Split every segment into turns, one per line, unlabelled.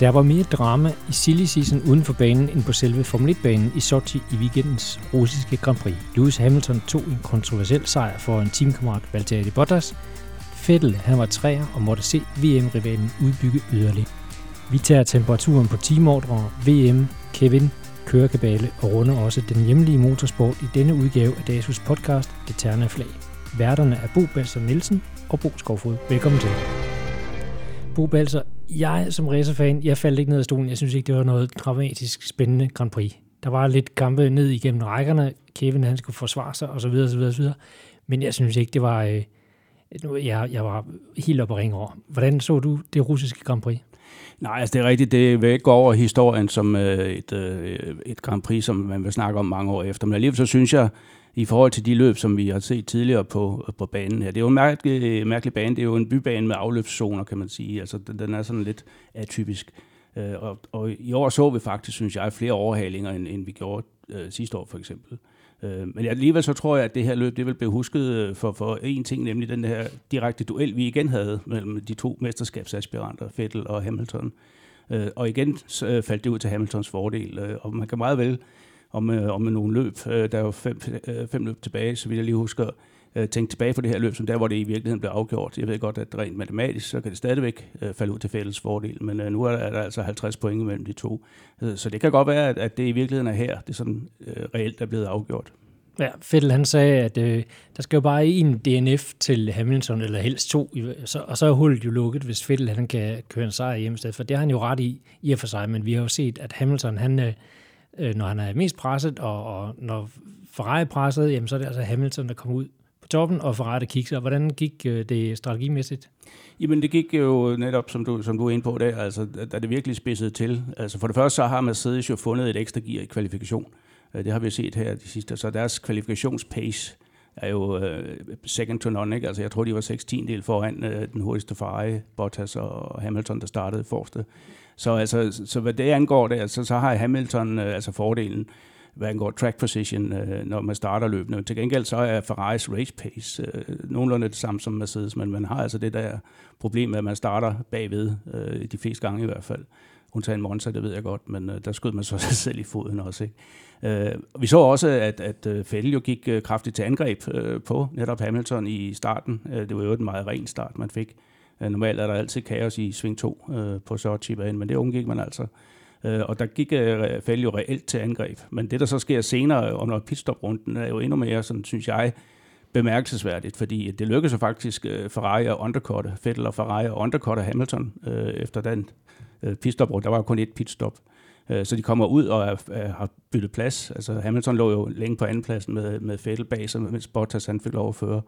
Der var mere drama i silly season uden for banen end på selve Formel 1-banen i Sochi i weekendens russiske Grand Prix. Lewis Hamilton tog en kontroversiel sejr for en teamkammerat Valtteri Bottas. Vettel han var træer og måtte se VM-rivalen udbygge yderligere. Vi tager temperaturen på teamordre, VM, Kevin, kørekabale og runder også den hjemlige motorsport i denne udgave af Dasus podcast, Det Terne Flag. Værterne er Bo Balser Nielsen og Bo Skovfod. Velkommen til. Bo Balser, jeg som racerfan, jeg faldt ikke ned af stolen. Jeg synes ikke, det var noget dramatisk spændende Grand Prix. Der var lidt kampe ned igennem rækkerne. Kevin, han skulle forsvare sig, og så videre, så videre, så videre. Men jeg synes ikke, det var... Øh, jeg, jeg var helt oppe at ringe over. Hvordan så du det russiske Grand Prix?
Nej, altså det er rigtigt. Det vil ikke gå over historien som øh, et, øh, et Grand Prix, som man vil snakke om mange år efter. Men alligevel så synes jeg, i forhold til de løb, som vi har set tidligere på, på banen her. Det er jo en mærkelig, øh, mærkelig bane. Det er jo en bybane med afløbszoner, kan man sige. Altså, den, den er sådan lidt atypisk. Øh, og, og i år så vi faktisk, synes jeg, flere overhalinger, end, end vi gjorde øh, sidste år for eksempel. Øh, men alligevel så tror jeg, at det her løb, det vil blive husket øh, for, for en ting, nemlig den her direkte duel, vi igen havde mellem de to mesterskabsaspiranter, Fettel og Hamilton. Øh, og igen øh, faldt det ud til Hamiltons fordel, øh, og man kan meget vel om, øh, om nogle løb. Øh, der er jo fem, øh, fem løb tilbage, så vil jeg lige huske øh, tænke tilbage på det her løb, som der, hvor det i virkeligheden blev afgjort. Jeg ved godt, at rent matematisk, så kan det stadigvæk øh, falde ud til fælles fordel, men øh, nu er der, er der altså 50 point mellem de to. Øh, så det kan godt være, at, at det i virkeligheden er her, det sådan øh, reelt er blevet afgjort.
Ja, Fettel han sagde, at øh, der skal jo bare en DNF til Hamilton, eller helst to, så, og så er hullet jo lukket, hvis Fettel han kan køre en sejr hjemme for det har han jo ret i, i og for sig, men vi har jo set, at Hamilton, han, øh, øh, når han er mest presset, og, og når Ferrari er presset, jamen, så er det altså Hamilton, der kommer ud på toppen, og Ferrari der kigger. Hvordan gik øh, det strategimæssigt?
Jamen det gik jo netop, som du, som du er inde på der, altså, da det virkelig spidsede til. Altså for det første så har Mercedes jo fundet et ekstra gear i kvalifikation. Øh, det har vi set her de sidste. Så deres kvalifikationspace er jo uh, second to none. Ikke? Altså, jeg tror, de var 6 del foran uh, den hurtigste Ferrari, Bottas og Hamilton, der startede forreste. Så, altså, så hvad det angår, det, altså, så har Hamilton uh, altså fordelen, hvad angår track position, uh, når man starter løbende. Til gengæld så er Ferraris race pace uh, nogenlunde det samme som Mercedes, men man har altså det der problem med, at man starter bagved, uh, de fleste gange i hvert fald. Undtagen Monza, det ved jeg godt, men øh, der skød man så sig selv i foden også. Ikke? Øh, vi så også, at, at øh, Fælde jo gik øh, kraftigt til angreb øh, på netop Hamilton i starten. Øh, det var jo en meget ren start, man fik. Øh, normalt er der altid kaos i sving 2 øh, på Sochi-banen, men det undgik man altså. Øh, og der gik øh, Fælde jo reelt til angreb. Men det, der så sker senere øh, under pitstop-runden, er jo endnu mere, sådan, synes jeg, bemærkelsesværdigt, fordi det lykkedes faktisk øh, Ferrari at undercutte, Fettel og Ferrari at undercutte Hamilton øh, efter den øh, pitstop rundt. Der var jo kun et pitstop. Øh, så de kommer ud og er, er, har byttet plads. Altså Hamilton lå jo længe på andenpladsen med, med Vettel bag sig, mens Bottas han fik lov at føre.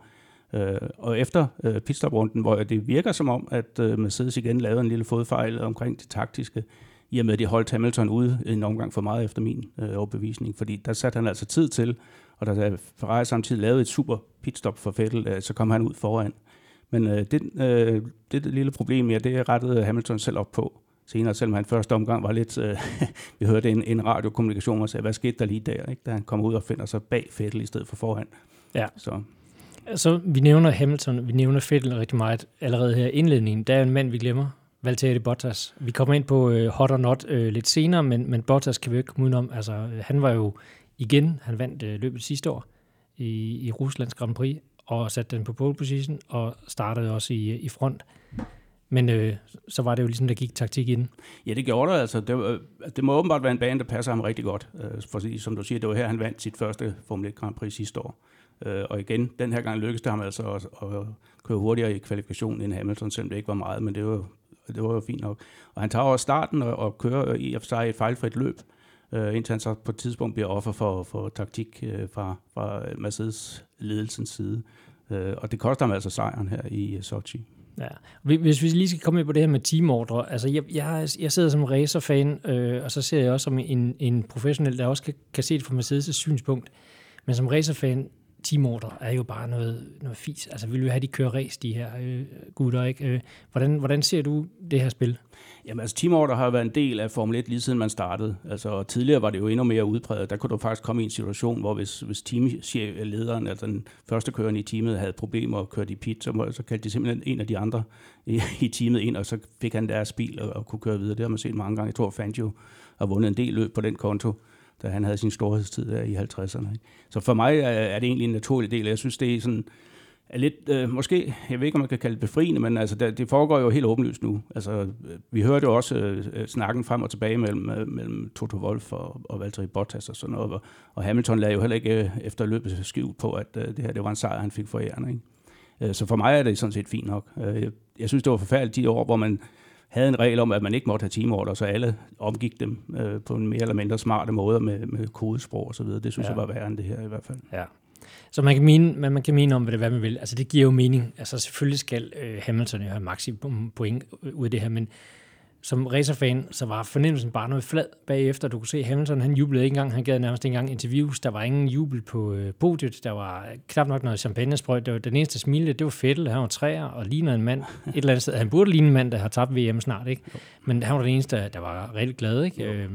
Øh, og efter øh, pitstop-runden, hvor det virker som om, at øh, Mercedes igen lavede en lille fodfejl omkring det taktiske, i og med at de holdt Hamilton ude en omgang for meget efter min øh, overbevisning, fordi der satte han altså tid til, og da Ferrari samtidig lavede et super pitstop for Vettel, øh, så kom han ud foran. Men øh, det, øh, det, det lille problem, ja, det rettede Hamilton selv op på senere, selvom han første omgang var lidt, øh, vi hørte en, en radiokommunikation, og sagde, hvad skete der lige der, ikke? da han kommer ud og finder sig bag Fettel i stedet for foran.
Ja. Så. Altså, vi nævner Hamilton, vi nævner Fettel rigtig meget allerede her i indledningen. Der er en mand, vi glemmer, Valtteri Bottas. Vi kommer ind på øh, hot or not øh, lidt senere, men, men Bottas kan vi ikke komme udenom. Altså, han var jo igen, han vandt øh, løbet sidste år i, i Ruslands Grand Prix, og satte den på pole position, og startede også i, i front. Men øh, så var det jo ligesom, der gik taktik i den.
Ja, det gjorde der. Altså, det, øh, det må åbenbart være en bane, der passer ham rigtig godt. Øh, for som du siger, det var her, han vandt sit første Formel 1 Grand Prix sidste år. Øh, og igen, den her gang lykkedes det ham altså at, at køre hurtigere i kvalifikationen end Hamilton, selvom det ikke var meget, men det var, det var jo fint nok. Og han tager over starten og, og kører i og for sig et fejlfrit løb, øh, indtil han så på et tidspunkt bliver offer for, for taktik øh, fra, fra Mercedes ledelsens side. Øh, og det koster ham altså sejren her i øh, Sochi.
Ja. Hvis vi lige skal komme ind på det her med teamordre, altså jeg, jeg, jeg sidder som racerfan, øh, og så ser jeg også som en, en professionel, der også kan, kan se det fra Mercedes' synspunkt. Men som racerfan, teamorder er jo bare noget, noget fis. Altså, vil vi have, de kører race, de her øh, gutter, ikke? Øh, hvordan, hvordan ser du det her spil?
Jamen altså, teamorder har været en del af Formel 1 lige siden man startede. Altså, tidligere var det jo endnu mere udbredt. Der kunne du faktisk komme i en situation, hvor hvis, hvis teamlederen, altså den første kører i teamet, havde problemer og kørte i pit, så, så kaldte de simpelthen en af de andre i, i teamet ind, og så fik han deres bil og, og kunne køre videre. Det har man set mange gange. Jeg tror, Fangio har vundet en del løb på den konto da han havde sin storhedstid der i 50'erne. Så for mig er det egentlig en naturlig del. Jeg synes, det er sådan er lidt, øh, måske, jeg ved ikke, om man kan kalde det befriende, men altså, det, det foregår jo helt åbenlyst nu. Altså, vi hørte jo også øh, øh snakken frem og tilbage mellem, øh, mellem Toto Wolf og, og Valtteri Bottas og sådan noget, og, og Hamilton lagde jo heller ikke øh, efter løbet skjult på, at øh, det her det var en sejr, han fik for æren. Ikke? Øh, så for mig er det sådan set fint nok. Øh, jeg, jeg synes, det var forfærdeligt de år, hvor man havde en regel om, at man ikke måtte have teamorder, så alle omgik dem øh, på en mere eller mindre smarte måde med, med kodesprog og så videre. Det synes ja. jeg var værre end det her i hvert fald.
Ja. Så man kan mene, man, man kan mene om, hvad det hvad man vil. Altså det giver jo mening. Altså selvfølgelig skal øh, Hamilton jo have maksimum point ud af det her, men som racerfan, så var fornemmelsen bare noget flad bagefter. Du kunne se, Hamilton, han jublede ikke engang, han gav nærmest ikke engang interviews. Der var ingen jubel på øh, podiet, der var knap nok noget champagnesprøjt. Det var den eneste smile, det var Fettel, han var træer og lignede en mand et eller andet sted. Han burde ligne en mand, der har tabt VM snart, ikke? Men han var den eneste, der var rigtig glad, ikke? Øh,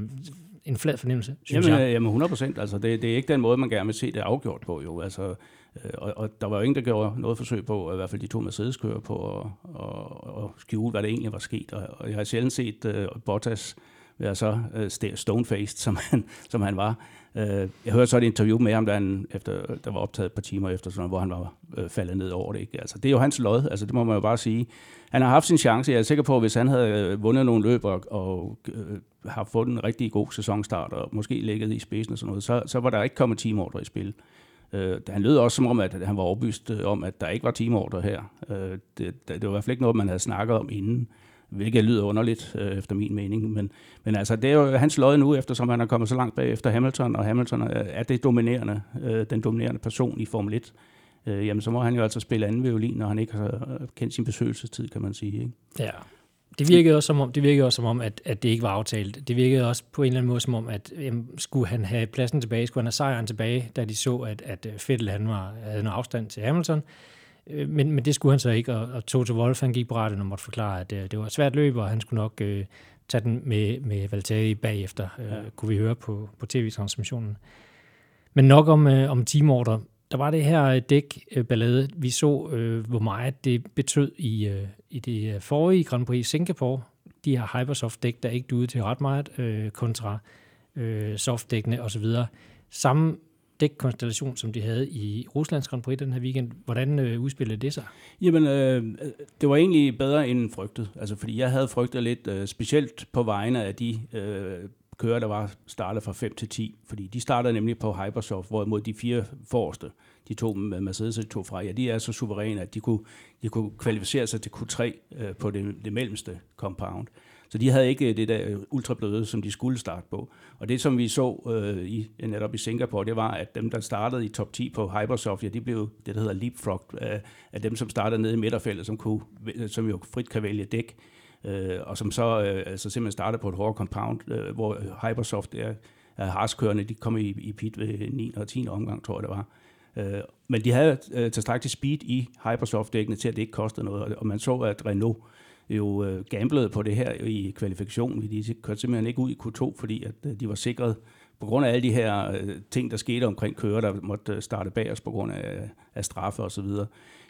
en flad fornemmelse, synes
jamen,
jeg.
Jamen 100 procent. Altså, det, det er ikke den måde, man gerne vil se det afgjort på. Jo. Altså, øh, Øh, og, og der var jo ingen, der gjorde noget forsøg på, i hvert fald de to Mercedes-kører på at, at, at skjule, hvad det egentlig var sket. Og, og jeg har sjældent set uh, Bottas være så uh, stonefaced, som han, som han var. Uh, jeg hørte så et interview med ham, der, han, efter, der var optaget et par timer efter, sådan, hvor han var uh, faldet ned over det. Ikke? Altså, det er jo hans lod, altså, det må man jo bare sige. Han har haft sin chance. Jeg er sikker på, at hvis han havde vundet nogle løb og, og uh, har fået en rigtig god sæsonstart, og måske ligget i spidsen og sådan noget, så, så var der ikke kommet teamordre i spil. Uh, Øh, han lød også som om, at han var overbevist øh, om, at der ikke var teamorder her. Øh, det, det, var i hvert fald ikke noget, man havde snakket om inden, hvilket lyder underligt øh, efter min mening. Men, men altså, det er jo hans lod nu, eftersom han er kommet så langt bag efter Hamilton, og Hamilton er det dominerende, øh, den dominerende person i Formel 1. øh, jamen, så må han jo altså spille anden violin, når han ikke har øh, kendt sin besøgelsestid, kan man sige. Ikke?
Ja, det virkede også som om, det virkede også som om at, at det ikke var aftalt. Det virkede også på en eller anden måde som om, at jamen, skulle han have pladsen tilbage, skulle han have sejren tilbage, da de så, at, at Fettel han var, havde noget afstand til Hamilton. Øh, men, men det skulle han så ikke, og, og Toto Wolff han gik på rettet og måtte forklare, at det, øh, det var et svært løb, og han skulle nok øh, tage den med, med Valtteri bagefter, øh, ja. kunne vi høre på, på tv-transmissionen. Men nok om, øh, om teamorder der var det her øh, dækballade. Vi så, øh, hvor meget det betød i, øh, i det øh, forrige Grand Prix i Singapore. De har Hypersoft-dæk, der ikke duede til ret meget, øh, kontra øh, softdækkene osv. Samme dækkonstellation, som de havde i Ruslands Grand Prix den her weekend. Hvordan øh, udspillede det sig?
Jamen, øh, det var egentlig bedre end frygtet. Altså, fordi jeg havde frygtet lidt, øh, specielt på vegne af de øh, kører, der var startet fra 5 til 10, fordi de startede nemlig på Hypersoft, hvorimod de fire forreste, de to Mercedes de to Ferrari, ja, de er så suveræne, at de kunne, de kunne kvalificere sig til Q3 øh, på det, det mellemste compound. Så de havde ikke øh, det der øh, ultrabløde, som de skulle starte på. Og det, som vi så øh, i, netop i Singapore, det var, at dem, der startede i top 10 på Hypersoft, ja, de blev det, der hedder leapfrog, af, øh, af dem, som startede nede i midterfeltet, som, kunne, som jo frit kan vælge dæk øh, og som så øh, altså simpelthen startede på et hårdt compound, øh, hvor Hypersoft er, er harskørende, de kom i, i pit ved 9. og 10. omgang, tror jeg det var. Øh, men de havde øh, tilstrækkeligt speed i Hypersoft-dækkene til, at det ikke kostede noget, og man så, at Renault jo øh, gamblede på det her i kvalifikationen. De kørte simpelthen ikke ud i Q2, fordi at øh, de var sikret på grund af alle de her øh, ting, der skete omkring kører, der måtte øh, starte bag os på grund af, af straffe og så videre,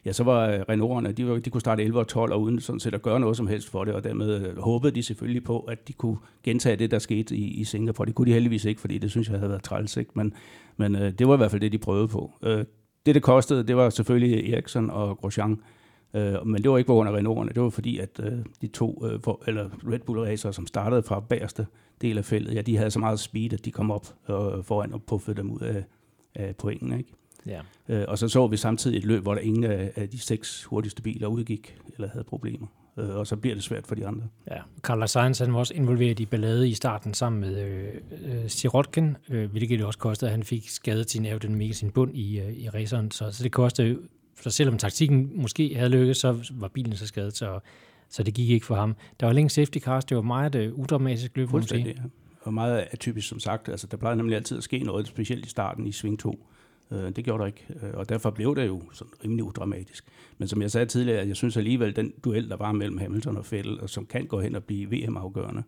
ja, så var øh, Renaulterne, de, de kunne starte 11 og 12, og uden sådan set at gøre noget som helst for det, og dermed øh, håbede de selvfølgelig på, at de kunne gentage det, der skete i, i Singapore. Det kunne de heldigvis ikke, fordi det synes jeg havde været træls, ikke? Men, men øh, det var i hvert fald det, de prøvede på. Øh, det, det kostede, det var selvfølgelig Ericsson og Grosjean, øh, men det var ikke på grund af Renaulterne, det var fordi, at øh, de to, øh, for, eller Red Bull racer, som startede fra bagerste del af feltet, ja, de havde så meget speed, at de kom op øh, foran og puffede dem ud af, af pointene, ikke? Ja. Øh, og så så vi samtidig et løb, hvor der ingen af, af de seks hurtigste biler udgik eller havde problemer. Øh, og så bliver det svært for de andre.
Ja, Carlos Sainz han var også involveret i ballade i starten sammen med øh, øh, Sirotkin, øh, hvilket det også kostede, at han fik skadet sin aerodynamik sin bund i, øh, i raceren. Så, så det kostede, så selvom taktikken måske havde lykkes, så var bilen så skadet, så, så det gik ikke for ham. Der var længe safety cars, det var meget øh, udramatisk løb,
Fuldstændig, ja. Og meget atypisk, som sagt. Altså, der plejer nemlig altid at ske noget, specielt i starten i sving 2 Øh, det gjorde der ikke, øh, og derfor blev det jo sådan rimelig udramatisk. Men som jeg sagde tidligere, jeg synes alligevel, den duel, der var mellem Hamilton og Vettel, og som kan gå hen og blive VM-afgørende,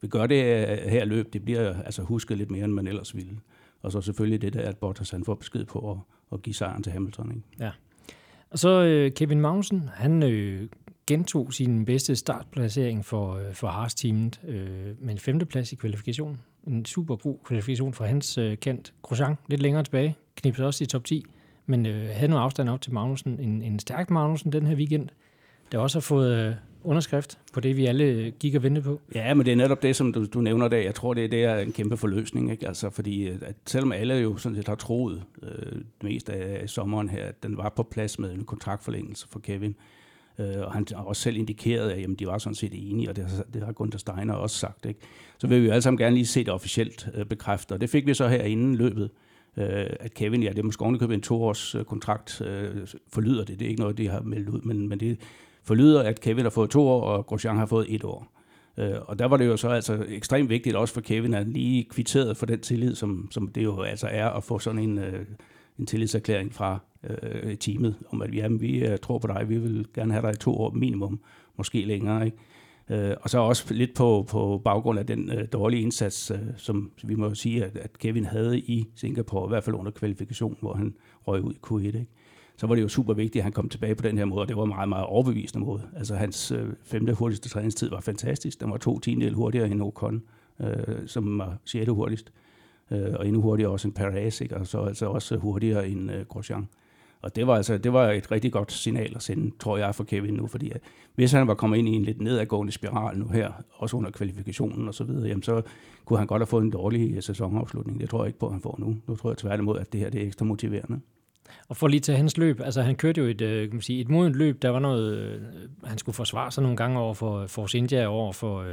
vi gør det øh, her løb, det bliver altså husket lidt mere, end man ellers ville. Og så selvfølgelig det der, at Bottas han får besked på at, at give sejren til Hamilton. Ikke?
Ja. Og så øh, Kevin Magnussen, han øh, gentog sin bedste startplacering for, øh, for Haas-teamet øh, med en femteplads i kvalifikationen. En super god kvalifikation for hans øh, kant. Grosjean lidt længere tilbage, knipsede også i top 10, men øh, havde nu afstand op til Magnussen. En, en stærk Magnussen den her weekend, der også har fået øh, underskrift på det, vi alle øh, gik og ventede på.
Ja, men det er netop det, som du, du nævner der. Jeg tror, det, det er en kæmpe forløsning. Ikke? Altså, fordi øh, at selvom alle jo sådan set har troet øh, det meste af sommeren her, at den var på plads med en kontraktforlængelse for Kevin, øh, og han har også selv indikeret, at jamen, de var sådan set enige, og det har, det har Gunther Steiner også sagt. Ikke? Så vil vi jo alle sammen gerne lige se det officielt øh, bekræftet, og det fik vi så her inden løbet øh, at Kevin, ja, det er måske ovenikøbet en toårs øh, kontrakt, øh, forlyder det. Det er ikke noget, de har meldt ud, men, men det forlyder, at Kevin har fået to år, og Grosjean har fået et år. Øh, og der var det jo så altså ekstremt vigtigt også for Kevin, at lige kvitteret for den tillid, som, som det jo altså er at få sådan en, øh, en tillidserklæring fra øh, teamet, om at jamen, vi øh, tror på dig, vi vil gerne have dig i to år minimum, måske længere. Ikke? Øh, og så også lidt på, på baggrund af den øh, dårlige indsats, øh, som vi må sige, at, at Kevin havde i Singapore, i hvert fald under kvalifikationen, hvor han røg ud i Q1. Ikke? Så var det jo super vigtigt, at han kom tilbage på den her måde, og det var meget, meget overbevisende måde. Altså hans øh, femte hurtigste træningstid var fantastisk. Den var to tiendel hurtigere end Ocon, øh, som var sjette hurtigst. Øh, og endnu hurtigere også end Perez, ikke? og så altså også hurtigere end øh, Grosjean. Øh, og det var, altså, det var et rigtig godt signal at sende, tror jeg, for Kevin nu, fordi at hvis han var kommet ind i en lidt nedadgående spiral nu her, også under kvalifikationen og så videre, jamen så kunne han godt have fået en dårlig øh, sæsonafslutning. Det tror jeg ikke på, at han får nu. Nu tror jeg tværtimod, at det her det er ekstra motiverende.
Og for lige til hans løb, altså han kørte jo et, øh, kan man sige, et modent løb, der var noget, øh, han skulle forsvare sig nogle gange over for Force India, over for,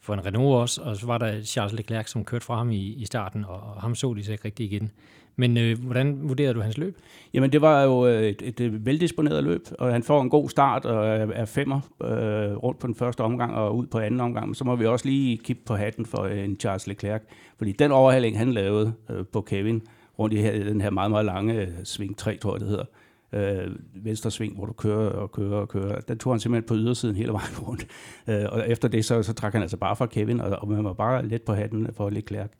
for en Renault også, og så var der Charles Leclerc, som kørte fra ham i, i starten, og, og ham så de så ikke rigtig igen. Men øh, hvordan vurderer du hans løb?
Jamen, det var jo øh, et, et, et veldisponeret løb, og han får en god start og er femmer øh, rundt på den første omgang og ud på anden omgang. Men så må vi også lige kigge på hatten for øh, en Charles Leclerc, fordi den overhaling, han lavede øh, på Kevin, rundt i her, den her meget, meget lange øh, sving 3, tror jeg det hedder, øh, venstre sving, hvor du kører og kører og kører. Den tog han simpelthen på ydersiden hele vejen rundt. Øh, og efter det, så, så trak han altså bare fra Kevin, og, og man var bare let på hatten for Leclerc.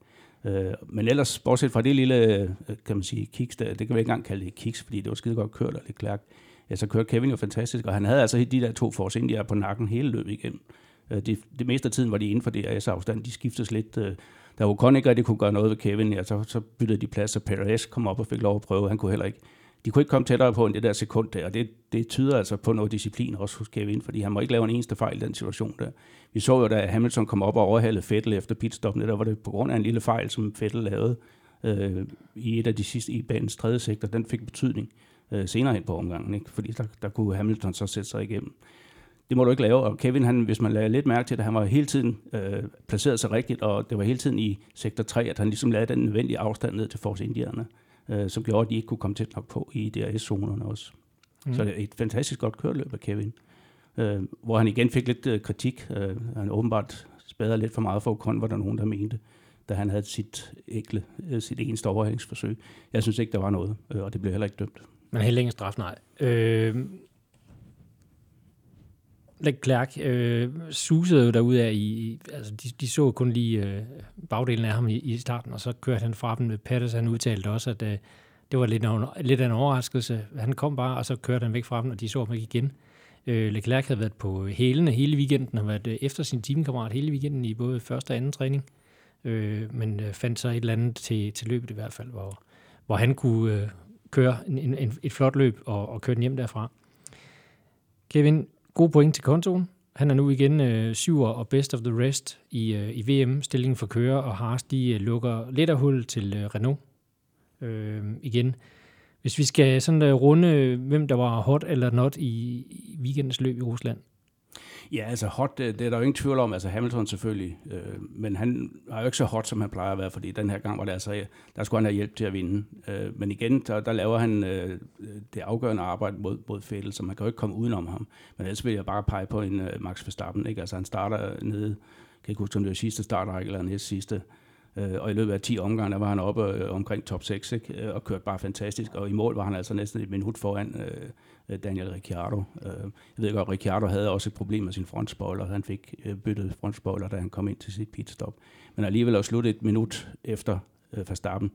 Øh, men ellers, bortset fra det lille, øh, kan man sige, kiks, der, det kan vi ikke engang kalde det kiks, fordi det var skide godt kørt og lidt klærk. Ja, så kørte Kevin jo fantastisk, og han havde altså de der to Force India på nakken hele løbet igennem. Øh, det, det meste af tiden var de inden for DRS-afstand. De skiftes lidt. Øh, da kun ikke rigtig kunne gøre noget ved Kevin, ja, så, så byttede de plads, og Perez kom op og fik lov at prøve. Han kunne heller ikke de kunne ikke komme tættere på end det der sekund der, og det, det tyder altså på noget disciplin også hos Kevin, fordi han må ikke lave en eneste fejl i den situation der. Vi så jo, da Hamilton kom op og overhalede Vettel efter pitstoppen, der var det på grund af en lille fejl, som Vettel lavede øh, i et af de sidste i banens tredje sektor, den fik betydning øh, senere hen på omgangen, ikke? fordi der, der kunne Hamilton så sætte sig igennem. Det må du ikke lave, og Kevin, han, hvis man lader lidt mærke til det, han var hele tiden øh, placeret sig rigtigt, og det var hele tiden i sektor 3, at han ligesom lavede den nødvendige afstand ned til Force Indierne øh, som gjorde, at de ikke kunne komme tæt nok på i DRS-zonerne også. Mm. Så det er et fantastisk godt køreløb af Kevin, øh, hvor han igen fik lidt øh, kritik. Øh, han åbenbart spadede lidt for meget for Ocon, var der nogen, der mente, da han havde sit, ægle, øh, sit eneste overhængsforsøg. Jeg synes ikke, der var noget, øh, og det blev heller ikke dømt.
Men heller ingen straf, nej. Øh, Leclerc øh, susede jo derud af i, altså de, de så kun lige øh, bagdelen af ham i, i starten, og så kørte han fra dem med Pettis, han udtalte også, at øh, det var lidt, en, lidt af en overraskelse. Han kom bare, og så kørte han væk fra dem, og de så ham ikke igen. Øh, Leclerc havde været på hælene hele weekenden, og været øh, efter sin teamkammerat hele weekenden i både første og anden træning, øh, men øh, fandt så et eller andet til, til løbet i hvert fald, hvor, hvor han kunne øh, køre en, en, et flot løb og, og køre den hjem derfra. Kevin, Gode point til kontoen. Han er nu igen øh, syver og best of the rest i, øh, i VM-stillingen for kører, og Haas de øh, lukker lidt af hul til øh, Renault øh, igen. Hvis vi skal sådan øh, runde, øh, hvem der var hot eller not i, i weekendens løb i Rusland,
Ja, altså hot, det, det er der jo ingen tvivl om. Altså Hamilton selvfølgelig, øh, men han er jo ikke så hot, som han plejer at være, fordi den her gang var det altså, der skulle han have hjælp til at vinde. Øh, men igen, der, der laver han øh, det afgørende arbejde mod, mod Fettel, så man kan jo ikke komme udenom ham. Men ellers vil jeg bare pege på en øh, Max Verstappen, ikke? Altså han starter nede, kan ikke huske, om det var sidste startrække eller næste sidste, Øh, og i løbet af 10 omgange, der var han oppe øh, omkring top 6, ikke? Øh, og kørte bare fantastisk. Og i mål var han altså næsten et minut foran øh, øh, Daniel Ricciardo. Øh, jeg ved godt, Ricciardo havde også et problem med sin frontspoiler. Han fik øh, byttet frontspoiler, da han kom ind til sit pitstop. Men alligevel at slutte et minut efter øh, Verstappen.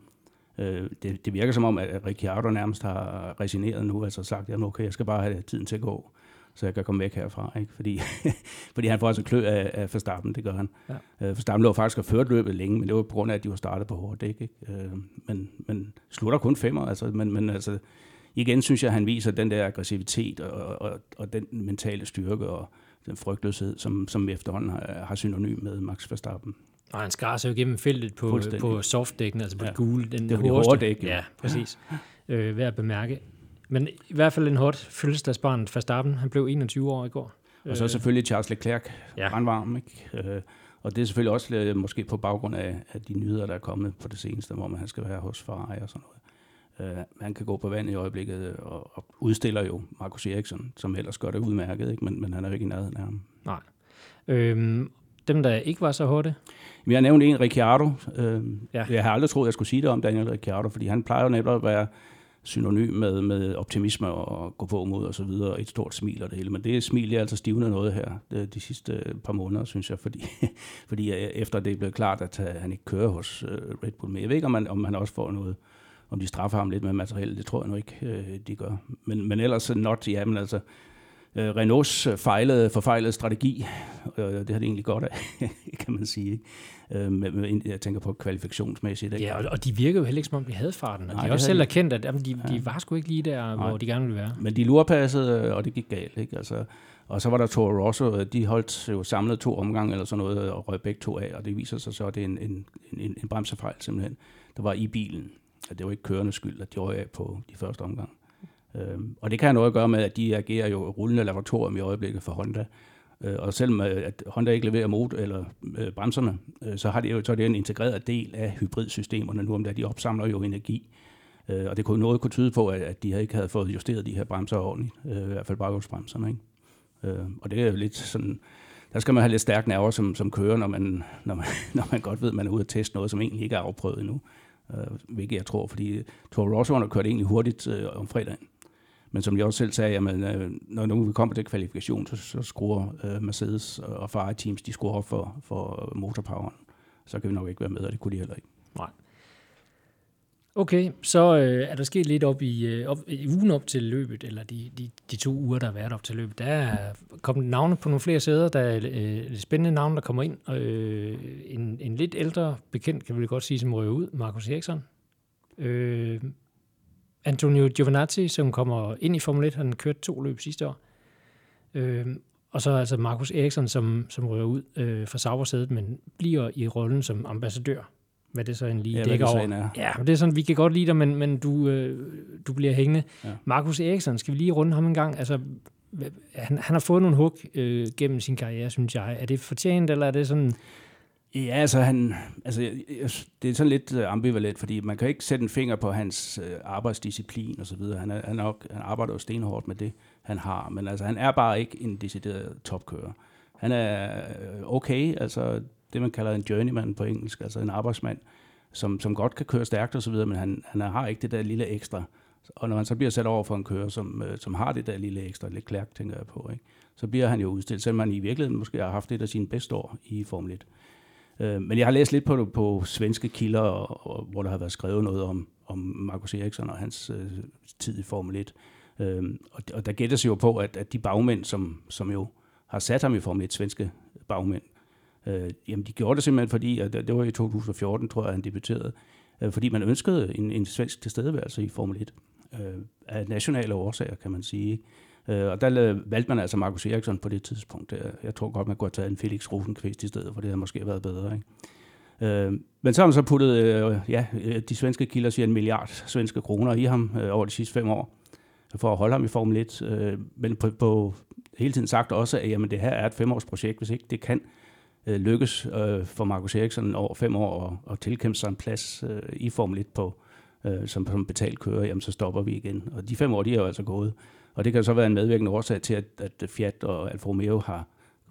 Øh, det, det virker som om, at Ricciardo nærmest har resigneret nu, altså sagt, at okay, jeg skal bare have tiden til at gå så jeg kan komme væk herfra. Ikke? Fordi, fordi han får altså klø af, af Verstappen, det gør han. Ja. Uh, Verstappen lå faktisk og ført løbet længe, men det var på grund af, at de var startet på hårdt dæk. Ikke? Uh, men, men slutter kun femmer, altså, men, men altså, igen synes jeg, at han viser den der aggressivitet og, og, og den mentale styrke og den frygtløshed, som, som efterhånden har, har synonym med Max Verstappen.
Og han skar sig jo gennem feltet på, på softdækken, altså på ja. det gule. Den
det hårde dæk.
Ja, præcis. Ja. Øh, værd at bemærke. Men i hvert fald en hot fødselsdagsbarn Verstappen. Han blev 21 år i går.
Og så selvfølgelig Charles Leclerc, ja. brandvarm, ikke? Øh, og det er selvfølgelig også øh, måske på baggrund af, af de nyheder, der er kommet på det seneste, hvor man han skal være hos Ferrari og sådan noget. Uh, han kan gå på vand i øjeblikket og, og udstiller jo Marcus Eriksson, som ellers gør det udmærket, ikke? Men, men han er jo ikke i nærheden af ham.
Nej. Øhm, dem, der ikke var så hårde?
Vi har nævnt en, Ricciardo. Uh, ja. Jeg har aldrig troet, jeg skulle sige det om Daniel Ricciardo, fordi han plejer jo netop at være synonym med, med optimisme og gå på mod og så videre, og et stort smil og det hele. Men det smil er altså stivnet noget her de, sidste øh, par måneder, synes jeg, fordi, fordi øh, efter det er blevet klart, at øh, han ikke kører hos Red Bull. mere. jeg ved ikke, om man, om han også får noget, om de straffer ham lidt med materiale. Det tror jeg nu ikke, de gør. Men, men ellers not, ja, men altså, øh, Renaults fejlede, forfejlede strategi, øh, det har det egentlig godt af, kan man sige. Ikke? Øh, med, jeg tænker på kvalifikationsmæssigt. Ikke?
Ja, og, og de virker jo heller ikke, som om de havde farten. Og Nej, de har også selv erkendt, at jamen, de, ja. de var sgu ikke lige der, Nej. hvor de gerne ville være.
Men de lurpassede, og det gik galt. Ikke? Altså, og så var der Toro Rosso, de holdt jo samlet to omgange eller sådan noget, og røg begge to af, og det viser sig så, at det er en, en, en, en bremsefejl simpelthen, der var i bilen. At det var ikke kørende skyld, at de røg af på de første omgang. Øhm, og det kan have noget at gøre med, at de agerer jo rullende laboratorium i øjeblikket for Honda. Øh, og selvom øh, at Honda ikke leverer motor eller øh, bremserne, øh, så har det jo så er det en integreret del af hybridsystemerne nu, om det de opsamler jo energi. Øh, og det kunne noget kunne tyde på, at, de ikke havde fået justeret de her bremser ordentligt, i hvert fald baghjulsbremserne. Ikke? Øh, og det er jo lidt sådan, der skal man have lidt stærk nerver som, som kører, når man, når, man, når man godt ved, at man er ude at teste noget, som egentlig ikke er afprøvet endnu. Øh, hvilket jeg tror, fordi Toro Rosso har kørt egentlig hurtigt om fredagen. Men som jeg også selv sagde, jamen, øh, når nu vi kommer til kvalifikation, så, så skruer uh, Mercedes og Ferrari teams, de skruer op for, for motorpoweren. Så kan vi nok ikke være med, og det kunne de heller ikke.
Nej. Okay, så øh, er der sket lidt op i, øh, op, i ugen op til løbet, eller de, de, de to uger, der har været op til løbet. Der er kommet navne på nogle flere sæder. Der er øh, spændende navne, der kommer ind. Øh, en, en lidt ældre bekendt, kan vi godt sige, som røver ud, Markus Eriksson. Øh, Antonio Giovinazzi, som kommer ind i Formel 1. Han kørte to løb sidste år. Øh, og så altså Markus Eriksson, som, som rører ud øh, fra Saubersædet, men bliver i rollen som ambassadør. Hvad det så en lige ja, dækker over. Er. Ja, det er sådan, vi kan godt lide dig, men, men du, øh, du bliver hængende. Ja. Markus Eriksson, skal vi lige runde ham en gang? Altså, han, han har fået nogle hug øh, gennem sin karriere, synes jeg. Er det fortjent, eller er det sådan...
Ja, altså, han, altså det er sådan lidt øh, ambivalent, fordi man kan ikke sætte en finger på hans øh, arbejdsdisciplin og så videre. Han, er, han, er nok, han arbejder jo stenhårdt med det, han har, men altså, han er bare ikke en decideret topkører. Han er øh, okay, altså det man kalder en journeyman på engelsk, altså en arbejdsmand, som, som godt kan køre stærkt og så videre, men han, han har ikke det der lille ekstra. Og når man så bliver sat over for en kører, som, øh, som har det der lille ekstra, lidt klærk, tænker jeg på, ikke? så bliver han jo udstillet, selvom han i virkeligheden måske har haft et af sine bedste år i Formel 1. Øh, men jeg har læst lidt på, på svenske kilder, og, og, hvor der har været skrevet noget om, om Markus Eriksson og hans øh, tid i Formel 1. Øh, og, og der gætter jo på, at, at de bagmænd, som, som jo har sat ham i Formel 1, svenske bagmænd, øh, jamen de gjorde det simpelthen fordi, at det var i 2014, tror jeg, han debuterede, øh, fordi man ønskede en, en svensk tilstedeværelse i Formel 1. Øh, af nationale årsager, kan man sige. Øh, og der valgte man altså Markus Eriksson på det tidspunkt. Øh, jeg tror godt, man kunne have taget en Felix Rosenqvist i stedet, for det havde måske været bedre. Ikke? Øh, men så har man så puttet, øh, ja, øh, de svenske kilder siger en milliard svenske kroner i ham øh, over de sidste fem år, for at holde ham i Formel 1. men på, på hele tiden sagt også, at jamen, det her er et femårsprojekt, hvis ikke det kan lykkes for Markus Eriksson over fem år at, at tilkæmpe sig en plads i Formel 1 på, som, som betalt kører, jamen så stopper vi igen. Og de fem år, de er jo altså gået. Og det kan så være en medvirkende årsag til, at, at Fiat og Alfa Romeo har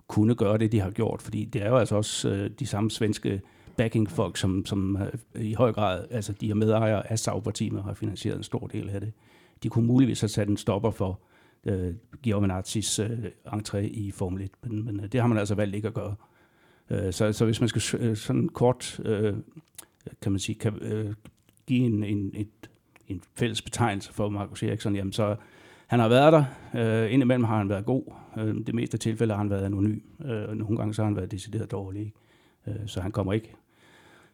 kunne gøre det, de har gjort, fordi det er jo altså også øh, de samme svenske backing-folk, som, som øh, i høj grad, altså de er medejere af Sauber-teamet, har finansieret en stor del af det. De kunne muligvis have sat en stopper for øh, Giovinazzi's øh, entré i Formel 1, men, men øh, det har man altså valgt ikke at gøre. Øh, så, så hvis man skal øh, sådan kort, øh, kan man sige, kan, øh, give en, en, et, en fælles betegnelse for Markus Eriksson, jamen så han har været der. Øh, indimellem har han været god. Øh, det meste tilfælde har han været anonym. Øh, nogle gange så har han været decideret dårlig. Øh, så han kommer ikke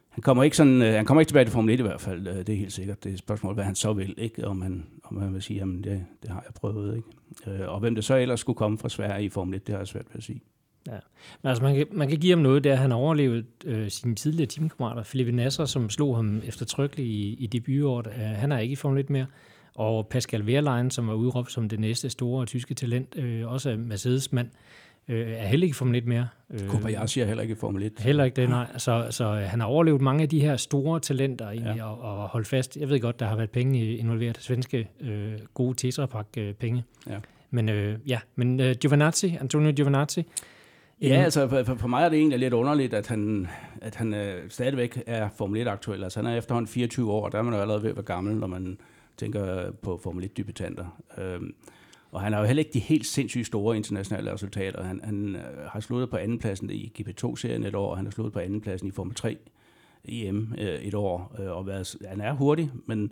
han kommer ikke sådan, øh, han kommer ikke tilbage til Formel 1 i hvert fald, øh, det er helt sikkert. Det er et spørgsmål, hvad han så vil, ikke? Om, han, om han vil sige, jamen det, det har jeg prøvet. Ikke? Øh, og hvem det så ellers skulle komme fra Sverige i Formel 1, det har jeg svært ved at sige.
Ja. Men altså, man, kan, man kan give ham noget, det er, at han overlevede øh, sine tidligere teamkammerater. Felipe Nasser, som slog ham eftertrykkeligt i, i debutåret, øh, han er ikke i Formel 1 mere. Og Pascal Wehrlein, som var udråbt som det næste store tyske talent, øh, også Mercedes-mand, øh, er heller ikke i Formel 1 mere.
Øh, Kobayashi er heller ikke i Formel 1.
Heller ikke det, nej. Så, så øh, han har overlevet mange af de her store talenter egentlig, ja. og, og holdt fast. Jeg ved godt, der har været penge involveret, svenske øh, gode Tetra Pak øh, penge. Ja. Men øh, ja, men øh, Giovinazzi, Antonio Giovinazzi,
Ja, altså for, for mig er det egentlig lidt underligt, at han, at han øh, stadigvæk er Formel 1-aktuel. Altså han er efterhånden 24 år, og der er man jo allerede ved at være gammel, når man tænker på Formel 1-debutanter. Øhm, og han har jo heller ikke de helt sindssygt store internationale resultater. Han, han øh, har slået på andenpladsen i GP2-serien et år, og han har slået på andenpladsen i Formel 3 EM øh, et år. Øh, og været, han er hurtig, men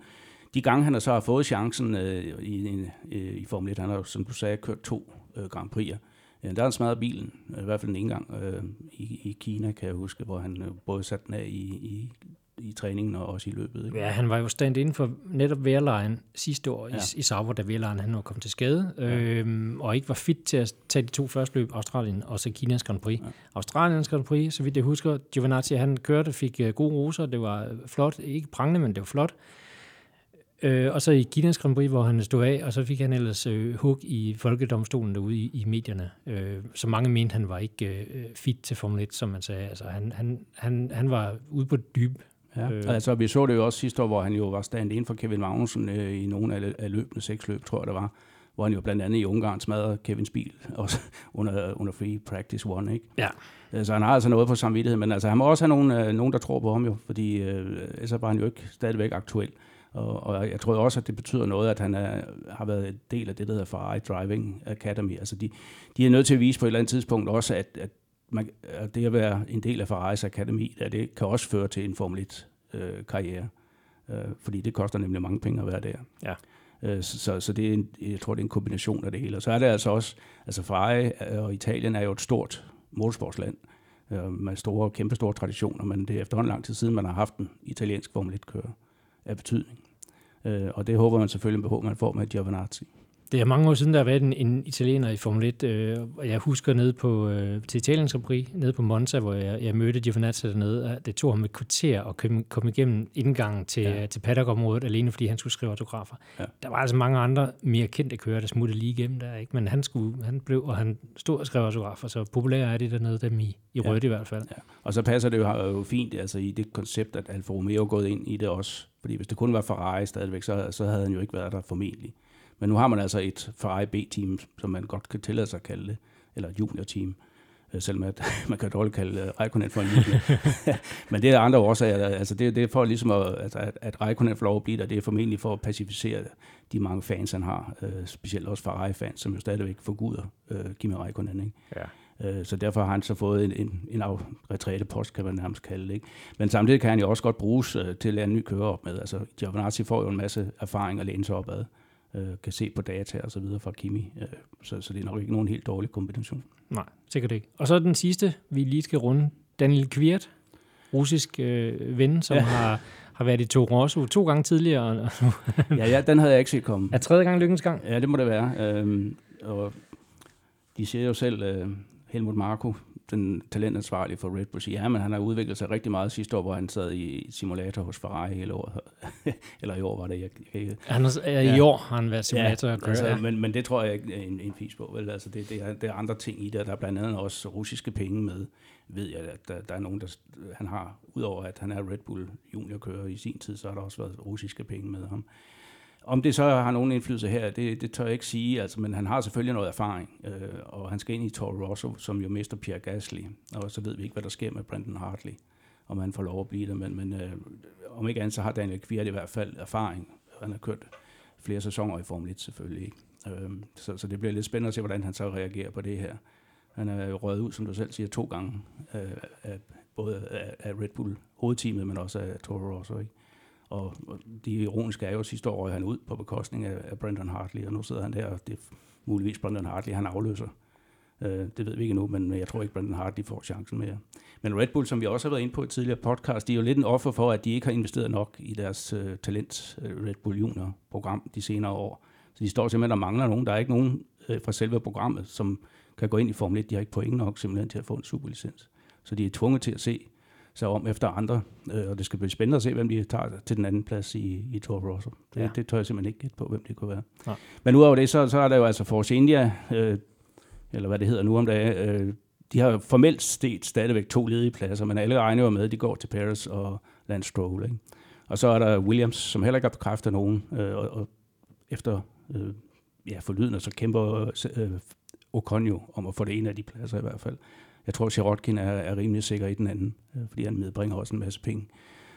de gange, han har så har fået chancen øh, i, i, i Formel 1, han har som du sagde, kørt to øh, Grand Prix'er. Ja, øh, der har han smadret bilen, øh, i hvert fald en gang øh, i, i Kina, kan jeg huske, hvor han øh, både satte den af i, i i træningen og også i løbet. Ikke?
Ja, han var jo stand inden for netop Wehrlein sidste år ja. i, i Sauber, da Wehrlein han var kommet til skade, ja. øhm, og ikke var fit til at tage de to første løb, Australien og så Kinas Grand Prix. Ja. Australiens Grand Prix, så vidt jeg husker, Giovinazzi han kørte, fik uh, gode roser, det var flot, ikke prangende, men det var flot. Øh, og så i Kinas Grand Prix, hvor han stod af, og så fik han ellers øh, hug i folkedomstolen derude i, i medierne. Øh, så mange mente, han var ikke øh, fit til Formel 1, som man sagde. Altså, han, han, han, han var ude på dyb
Ja. Øh. Altså, vi så det jo også sidste år, hvor han jo var stand ind for Kevin Magnussen øh, i nogle af, af løbende seks løb, tror jeg det var, hvor han jo blandt andet i Ungarn smadrede Kevins bil, også under, under free practice one, ikke?
Ja.
Så altså, han har altså noget på samvittighed, men altså, han må også have nogen, øh, nogen der tror på ham jo, fordi øh, så var han jo ikke stadigvæk aktuel. Og, og jeg tror også, at det betyder noget, at han er, har været en del af det, der hedder Ferrari Driving Academy. Altså, de, de er nødt til at vise på et eller andet tidspunkt også, at, at man, at det at være en del af Ferraris Akademi, der, det kan også føre til en Formel 1 øh, karriere. Øh, fordi det koster nemlig mange penge at være der.
Ja.
Øh, så, så det er en, jeg tror, det er en kombination af det hele. Og så er det altså også, altså Ferrari og Italien er jo et stort motorsportsland øh, med store, kæmpe store traditioner, men det er efterhånden lang tid siden, man har haft en italiensk Formel 1-kører af betydning. Øh, og det håber man selvfølgelig på, man får med Giovinazzi.
Det er mange år siden, der har været en, en italiener i Formel 1, øh, og jeg husker nede på, øh, til Italiens Grand Prix, nede på Monza, hvor jeg, jeg mødte Giovinazzi dernede, at det tog ham et kvarter at komme, komme igennem indgangen til, ja. til paddock-området, alene fordi han skulle skrive autografer. Ja. Der var altså mange andre mere kendte kører, der smuttede lige igennem der, ikke? men han, skulle, han blev, og han stod og skrev autografer, så populære er det dernede, dem i, i ja. rødt i hvert fald. Ja.
Og så passer det jo, jo fint altså, i det koncept, at Alfa Romeo er gået ind i det også, fordi hvis det kun var Ferrari stadigvæk, så, så havde han jo ikke været der formentlig. Men nu har man altså et Ferrari B-team, som man godt kan tillade sig at kalde det, eller et junior-team, øh, selvom at, man kan dårligt kalde uh, Raikkonen for en junior. Men det er andre årsager. Altså det, det er for ligesom at, altså at, at Raikkonen får lov at blive der, det er formentlig for at pacificere de mange fans, han har. Uh, specielt også Ferrari-fans, som jo stadigvæk forguder uh, Kimi Raikkonen. Ikke? Ja. så derfor har han så fået en, en, en retrætepost, kan man nærmest kalde det. Ikke? Men samtidig kan han jo også godt bruges til at lære en ny kører op med. Altså, Giovinazzi får jo en masse erfaring at læne sig op ad øh, kan se på data og så videre fra Kimi. Øh, så, så det er nok ikke nogen helt dårlig kombination.
Nej, sikkert ikke. Og så den sidste, vi lige skal runde. Daniel Kvirt, russisk øh, ven, som ja. har, har været i Toro Rosso to gange tidligere.
ja, ja, den havde jeg ikke set komme.
Er tredje gang lykkens gang?
Ja, det må det være. Øhm, og de siger jo selv, øh, Helmut Marko, den talentansvarlige for Red Bull siger, ja, men han har udviklet sig rigtig meget sidste år, hvor han sad i simulator hos Ferrari hele året. Eller i år var det. Jeg, jeg,
han er, ja. I år har han været simulator. Ja,
altså, ja. men, men det tror jeg ikke en, en fis på. Vel? Altså, det, det, er, det er andre ting i det, der er blandt andet også russiske penge med. Ved jeg, at der, der er nogen, der han har, udover at han er Red Bull juniorkører i sin tid, så har der også været russiske penge med ham. Om det så har nogen indflydelse her, det, det tør jeg ikke sige, altså, men han har selvfølgelig noget erfaring, øh, og han skal ind i Toro Rosso, som jo mister Pierre Gasly, og så ved vi ikke, hvad der sker med Brandon Hartley. om han får lov at blive der, Men, men øh, om ikke andet, så har Daniel Kvirt i hvert fald erfaring. Han har kørt flere sæsoner i Formel 1 selvfølgelig. Ikke? Øh, så, så det bliver lidt spændende at se, hvordan han så reagerer på det her. Han er røget ud, som du selv siger, to gange, øh, af, både af, af Red Bull hovedteamet, men også af Toro Rosso. Ikke? Og, det ironiske er jo, at sidste år han ud på bekostning af, af Hartley, og nu sidder han der, og det er muligvis Brandon Hartley, han afløser. Øh, det ved vi ikke endnu, men jeg tror ikke, Brandon Hartley får chancen mere. Men Red Bull, som vi også har været inde på i tidligere podcast, de er jo lidt en offer for, at de ikke har investeret nok i deres uh, talent uh, Red Bull Junior-program de senere år. Så de står simpelthen, der mangler nogen. Der er ikke nogen uh, fra selve programmet, som kan gå ind i Formel 1. De har ikke point nok simpelthen til at få en superlicens. Så de er tvunget til at se sig om efter andre, øh, og det skal blive spændende at se, hvem de tager til den anden plads i, i Toro Rosso. Det, ja. det tør jeg simpelthen ikke gætte på, hvem det kunne være. Ja. Men udover det, så, så er der jo altså Force India, øh, eller hvad det hedder nu om dagen, øh, de har formelt set stadigvæk to ledige pladser, men alle regner jo med, at de går til Paris og Lance Stroll. Ikke? Og så er der Williams, som heller ikke har bekræftet nogen, øh, og, og efter øh, ja, forlydende, så kæmper øh, Ocon jo om at få det ene af de pladser i hvert fald. Jeg tror, Sirotkin er, er rimelig sikker i den anden, øh, fordi han medbringer også en masse penge.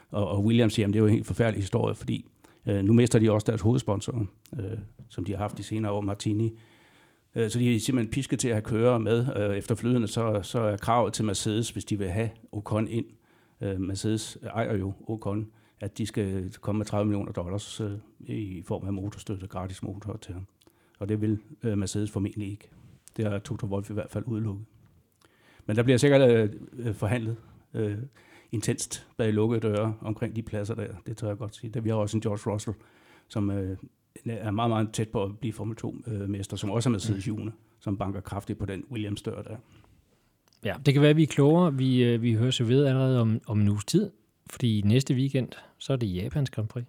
Og, og Williams siger, at det er jo en helt forfærdelig historie, fordi øh, nu mister de også deres hovedsponsor, øh, som de har haft de senere år, Martini. Øh, så de er simpelthen pisket til at have kører med. Øh, efter flydende, så, så er kravet til Mercedes, hvis de vil have Ocon ind. Øh, Mercedes ejer jo Ocon, at de skal komme med 30 millioner dollars øh, i form af motorstøtte, gratis motor til ham. Og det vil øh, Mercedes formentlig ikke. Det har Toto Wolff i hvert fald udelukket. Men der bliver sikkert øh, øh, forhandlet øh, intenst bag lukkede døre omkring de pladser der. Det tør jeg godt sige. Der vi har også en George Russell, som øh, er meget, meget tæt på at blive Formel 2-mester, øh, som også er med Mercedes mm. June, som banker kraftigt på den Williams-dør der.
Ja, det kan være, at vi er klogere. Vi, øh, vi hører så ved allerede om, om en uges tid, fordi næste weekend, så er det Japans Grand Prix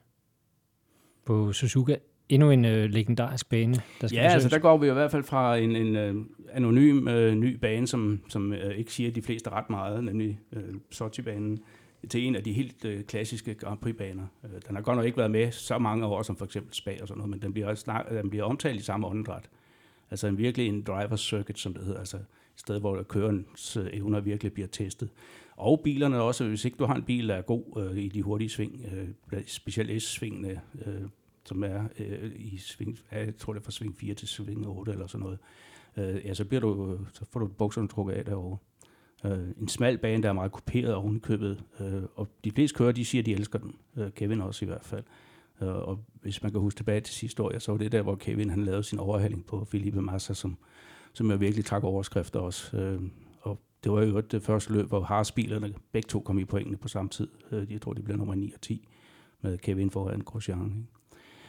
på Suzuka endnu en øh, legendarisk bane,
der skal Ja, besøges. altså der går vi i hvert fald fra en, en øh, anonym øh, ny bane, som, som øh, ikke siger de fleste ret meget, nemlig øh, Sochi-banen, til en af de helt øh, klassiske Grand Prix-baner. Øh, den har godt nok ikke været med så mange år, som for eksempel Spa og sådan noget, men den bliver, også snak, den bliver omtalt i samme åndedræt. Altså en virkelig en driver's circuit, som det hedder, altså et sted, hvor kørens øh, evner virkelig bliver testet. Og bilerne også, hvis ikke du har en bil, der er god øh, i de hurtige sving, øh, specielt S-svingene, øh, som er øh, i sving, jeg tror det er fra sving 4 til sving 8 eller sådan noget, øh, ja, så, bliver du, så får du bukserne trukket af derovre. Øh, en smal bane, der er meget kuperet oven i købet, øh, og de fleste kører, de siger, at de elsker den. Øh, Kevin også i hvert fald. Øh, og hvis man kan huske tilbage til sidste år, ja, så var det der, hvor Kevin han lavede sin overhaling på Felipe Massa, som, som jeg virkelig trak overskrifter også. Øh, og det var jo det første løb, hvor Haas-bilerne begge to kom i pointene på samme tid. Øh, jeg tror, de blev nummer 9 og 10 med Kevin foran Grosjean. Ikke?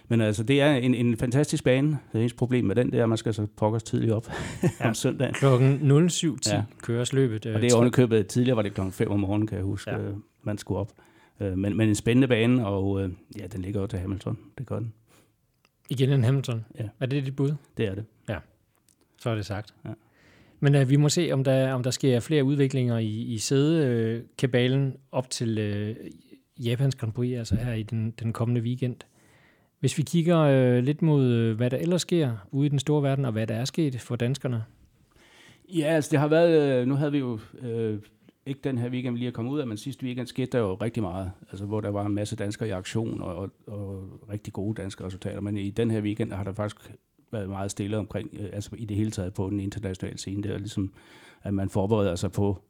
Men altså, det er en, en fantastisk bane. Det eneste problem med den, det er, at man skal så pokkes tidligt op ja. om søndagen.
Klokken 07.10 ja. køres løbet.
Og det er underkøbet tidligere, var det klokken 5 om morgenen, kan jeg huske, ja. Øh, man skulle op. Øh, men, men en spændende bane, og øh, ja, den ligger jo til Hamilton. Det gør den.
Igen en Hamilton? Ja. Er det dit bud?
Det er det.
Ja, så er det sagt. Ja. Men uh, vi må se, om der, om der sker flere udviklinger i, i sædekabalen op til uh, Japans Grand Prix, altså her i den, den kommende weekend. Hvis vi kigger øh, lidt mod, øh, hvad der ellers sker ude i den store verden, og hvad der er sket for danskerne.
Ja, altså det har været, øh, nu havde vi jo øh, ikke den her weekend, lige at komme ud af, men sidste weekend skete der jo rigtig meget, altså hvor der var en masse danskere i aktion, og, og, og rigtig gode danske resultater, men i den her weekend har der faktisk været meget stille omkring, øh, altså i det hele taget på den internationale scene, det er ligesom, at man forbereder sig på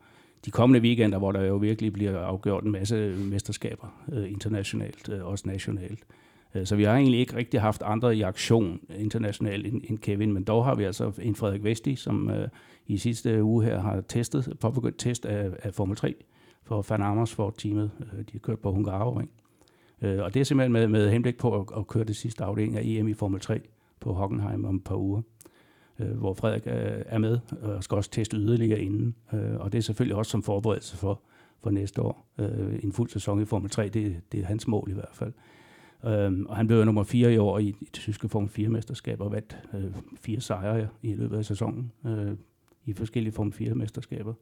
de kommende weekender, hvor der jo virkelig bliver afgjort en masse mesterskaber øh, internationalt, øh, også nationalt. Øh, Øh, så vi har egentlig ikke rigtig haft andre i aktion internationalt end, Kevin, men dog har vi altså en Frederik Vesti, som øh, i sidste uge her har testet, påbegyndt test af, af Formel 3 for Van Amersfoort-teamet. Øh, de har kørt på Hungaroring. Og det er simpelthen med, med henblik på at, at køre det sidste afdeling af EM i Formel 3 på Hockenheim om et par uger, uh, hvor Frederik er med og skal også teste yderligere inden. Uh, og det er selvfølgelig også som forberedelse for, for næste år. En fuld sæson i Formel 3, det, det er hans mål i hvert fald. Øhm, og han blev nummer 4 i år i, i det tyske Form 4-mesterskab og vandt øh, fire sejre i løbet af sæsonen øh, i forskellige Form 4-mesterskaber.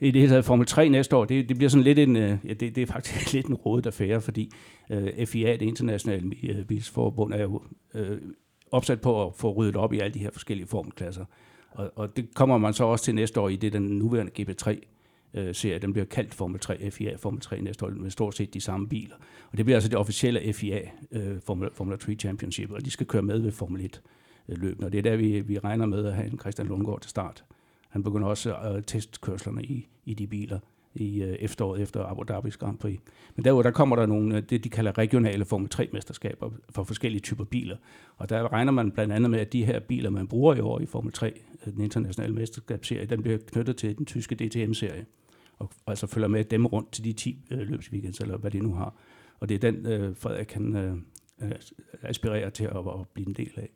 I det hele taget Formel 3 næste år, det, det bliver sådan lidt en, øh, ja, det, det er faktisk lidt en rådet affære, fordi øh, FIA, det internationale øh, bilsforbund, er jo øh, opsat på at få ryddet op i alle de her forskellige formklasser. Og, og det kommer man så også til næste år i det den nuværende GP3 øh, serie. Den bliver kaldt Formel 3, FIA Formel 3 næste år, med stort set de samme biler. Og det bliver altså det officielle FIA øh, Formel, Formel 3 Championship, og de skal køre med ved Formel 1 øh, løbende. Og det er der, vi, vi regner med at have en Christian Lundgaard til start. Han begynder også at teste kørslerne i, i de biler i øh, efteråret efter Abu Dhabis Grand Prix. Men derudover der kommer der nogle, øh, det de kalder regionale Formel 3-mesterskaber for forskellige typer biler. Og der regner man blandt andet med, at de her biler, man bruger i år i Formel 3, øh, den internationale mesterskabsserie, den bliver knyttet til den tyske DTM-serie. Og altså følger med dem rundt til de 10 øh, løbsweekends, eller hvad de nu har. Og det er den, øh, Frederik kan øh, øh aspirere til at, at blive en del af.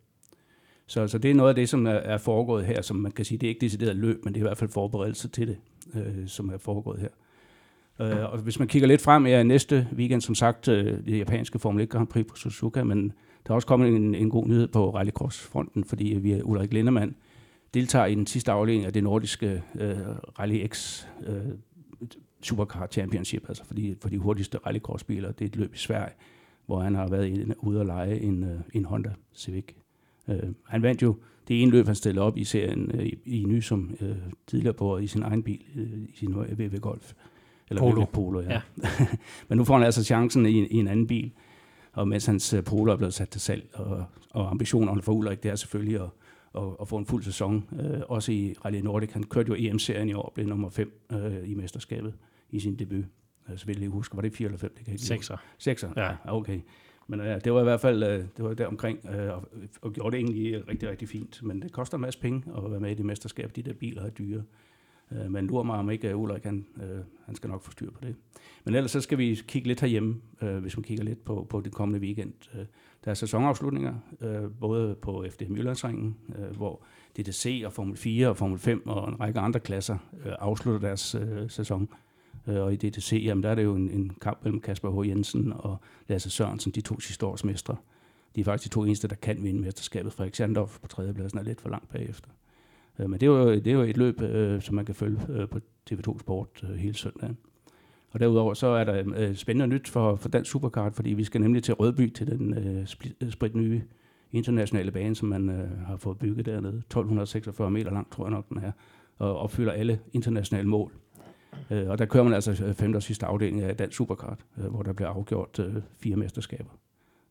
Så, så det er noget af det, som er, er foregået her, som man kan sige, det er ikke decideret løb, men det er i hvert fald forberedelse til det, øh, som er foregået her. Øh, og hvis man kigger lidt frem, er næste weekend, som sagt, øh, det japanske Formel 1 Grand Prix på Suzuka, men der er også kommet en, en god nyhed på rallycross-fronten, fordi vi er Ulrik Lindemann deltager i den sidste afdeling af det nordiske øh, Rally X øh, Supercar Championship, altså for de, for de hurtigste rallycross-biler. Det er et løb i Sverige, hvor han har været ude og lege en, øh, en Honda Civic Øh, han vandt jo det ene løb, han stillede op i serien øh, i, i Nysum øh, tidligere på i sin egen bil, øh, i sin VW Golf.
Eller Polo.
Polo, ja. ja. Men nu får han altså chancen i, i en anden bil, og mens hans øh, Polo er blevet sat til salg, og, og ambitionerne for Ulrik, det er selvfølgelig at, at, at få en fuld sæson, øh, også i Rally Nordic. Han kørte jo EM-serien i år, blev nummer 5 øh, i mesterskabet i sin debut. Så vil jeg lige huske, var det 4 eller 5? Det kan
jeg ikke Sekser.
Sekser, ja. okay. Men øh, ja, det var i hvert fald øh, det var der omkring, øh, og, og gjorde det egentlig rigtig, rigtig fint. Men det koster en masse penge at være med i det mesterskab. De der biler er dyre. Øh, men lurer mig om ikke, Ulrik han, øh, han skal nok få styr på det. Men ellers så skal vi kigge lidt herhjemme, øh, hvis man kigger lidt på, på det kommende weekend. Øh, der er sæsonafslutninger, øh, både på FDM Jyllandsringen, øh, hvor DTC og Formel 4 og Formel 5 og en række andre klasser øh, afslutter deres øh, sæson. Øh, og i DTC, jamen der er det jo en, en kamp mellem Kasper H. Jensen og Lasse Sørensen, de to sidste års mestre. De er faktisk de to eneste, der kan vinde mesterskabet. Frederik Sandorf på tredjepladsen er lidt for langt bagefter. Øh, men det er, jo, det er jo et løb, øh, som man kan følge øh, på TV2 Sport øh, hele søndagen. Og derudover så er der øh, spændende nyt for, for Dansk Supercard, fordi vi skal nemlig til Rødby, til den øh, øh sprit nye internationale bane, som man øh, har fået bygget dernede. 1246 meter lang, tror jeg nok den er, og opfylder alle internationale mål. Øh, og der kører man altså øh, femte og sidste afdeling af Dansk Supercard, øh, hvor der bliver afgjort øh, fire mesterskaber.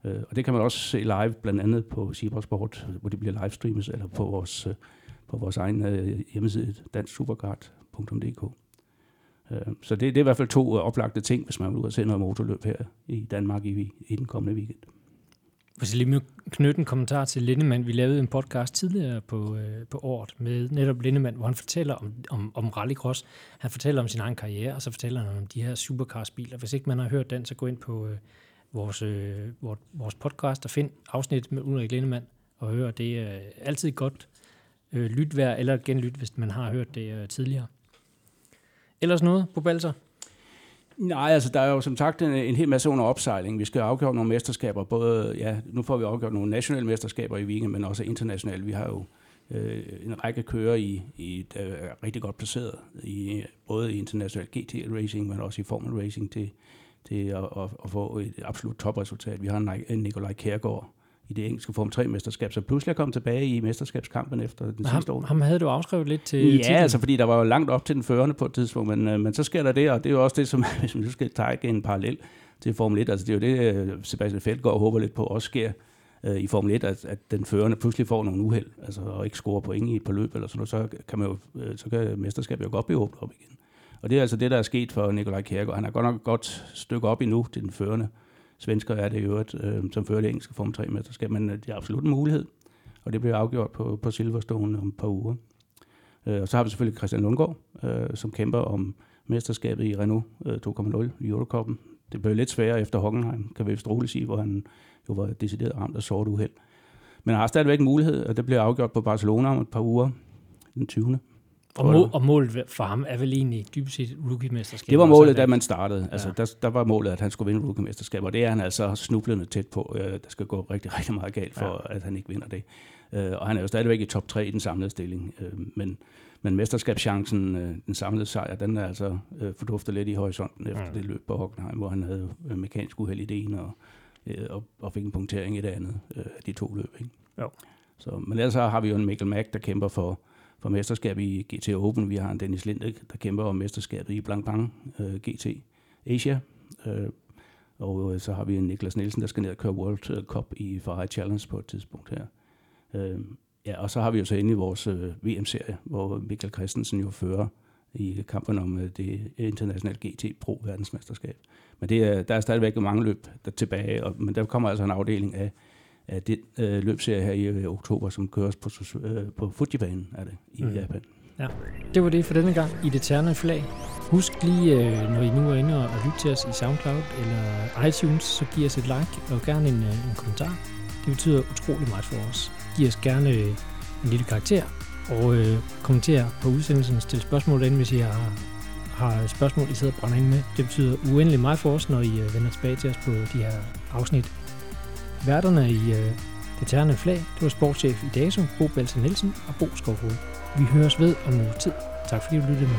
Øh, og det kan man også se live, blandt andet på Cibersport, øh, hvor det bliver livestreamet, eller på vores, øh, på vores egen øh, hjemmeside, dansksupercard.dk. Øh, så det, det er i hvert fald to øh, oplagte ting, hvis man vil ud og se noget motorløb her i Danmark i, i den kommende weekend.
Hvis jeg lige knytte en kommentar til Lindemann. Vi lavede en podcast tidligere på, øh, på året med netop Lindemann, hvor han fortæller om, om, om rallycross. Han fortæller om sin egen karriere, og så fortæller han om de her supercars-biler. Hvis ikke man har hørt den, så gå ind på øh, vores, øh, vores, vores podcast og find afsnit med Ulrik Lindemann og hør. Det er øh, altid godt øh, lytvær eller genlyt, hvis man har hørt det øh, tidligere. Ellers noget på Balser?
Nej, altså der er jo som sagt en, en hel masse under opsejling. Vi skal afgøre nogle mesterskaber, både, ja, nu får vi afgjort nogle nationale mesterskaber i weekenden, men også internationale. Vi har jo øh, en række kører i, i der er rigtig godt placeret, i, både i international GT racing, men også i Formel racing til, til at, at, at få et absolut topresultat. Vi har en Nikolaj Kærgaard, i det engelske Form 3-mesterskab, så pludselig er kommet tilbage i mesterskabskampen efter den
ham,
sidste år.
Ham havde du afskrevet lidt til
Ja, titlen. altså fordi der var jo langt op til den førende på et tidspunkt, men, øh, men så sker der det, og det er jo også det, som hvis man skal tage en parallel til Formel 1, altså det er jo det, øh, Sebastian Feld går og håber lidt på også sker øh, i Formel 1, at, at den førende pludselig får nogle uheld, altså og ikke scorer point i et par løb eller sådan noget, så kan, man jo, øh, så kan mesterskabet jo godt blive åbnet op igen. Og det er altså det, der er sket for Nikolaj Kjærgaard. Han er godt nok et godt stykke op endnu til den førende. Svensker er det i øvrigt, øh, som fører det engelske Form 3-mesterskab, men øh, det er absolut en mulighed, og det bliver afgjort på, på Silverstone om et par uger. Øh, og så har vi selvfølgelig Christian Lundgaard, øh, som kæmper om mesterskabet i Renault øh, 2.0 i Eurocupen. Det blev lidt sværere efter Hockenheim, kan vi vist roligt sige, hvor han jo var decideret ramt af sort uheld. Men han har stadigvæk en mulighed, og det bliver afgjort på Barcelona om et par uger, den 20.
Og, mål, og målet for ham er vel egentlig dybest set rookie-mesterskab?
Det var målet, da man startede. Altså, ja. der, der var målet, at han skulle vinde rookie-mesterskab, og det er han altså snublende tæt på. Øh, der skal gå rigtig, rigtig meget galt for, ja. at han ikke vinder det. Øh, og han er jo stadigvæk i top 3 i den samlede stilling. Øh, men, men mesterskabschancen, øh, den samlede sejr, den er altså øh, forduftet lidt i horisonten efter ja. det løb på Hockenheim, hvor han havde øh, mekanisk uheld i det ene, og, øh, og, og fik en punktering i det andet øh, af de to løb. Ikke? Jo. Så, men ellers har vi jo en Mikkel Mack, der kæmper for for mesterskab i GT Open. Vi har en Dennis Lind, der kæmper om mesterskabet i Blancpain øh, GT Asia. Øh, og øh, så har vi en Niklas Nielsen, der skal ned og køre World øh, Cup i Ferrari Challenge på et tidspunkt her. Øh, ja, og så har vi jo så inde i vores øh, VM-serie, hvor Michael Christensen jo fører i kampen om øh, det internationale GT Pro verdensmesterskab. Men det er, der er stadigvæk mange løb der tilbage, og, men der kommer altså en afdeling af, af det øh, løbserie her i øh, oktober, som køres på, øh, på Fujibanen er det, i mm. Japan.
Ja, det var det for denne gang i det terne flag. Husk lige, øh, når I nu er inde og lytter til os i SoundCloud eller iTunes, så giv os et like og gerne en, øh, en kommentar. Det betyder utrolig meget for os. Giv os gerne øh, en lille karakter og øh, kommenter på udsendelsen, stil spørgsmål ind, hvis I har, har spørgsmål, I sidder og brænder ind med. Det betyder uendelig meget for os, når I vender tilbage til os på de her afsnit. Værterne i øh, det tærne flag, det var sportschef i DASO, Bo Balser Nielsen og Bo Skovhoved. Vi høres ved om noget tid. Tak fordi du lyttede med.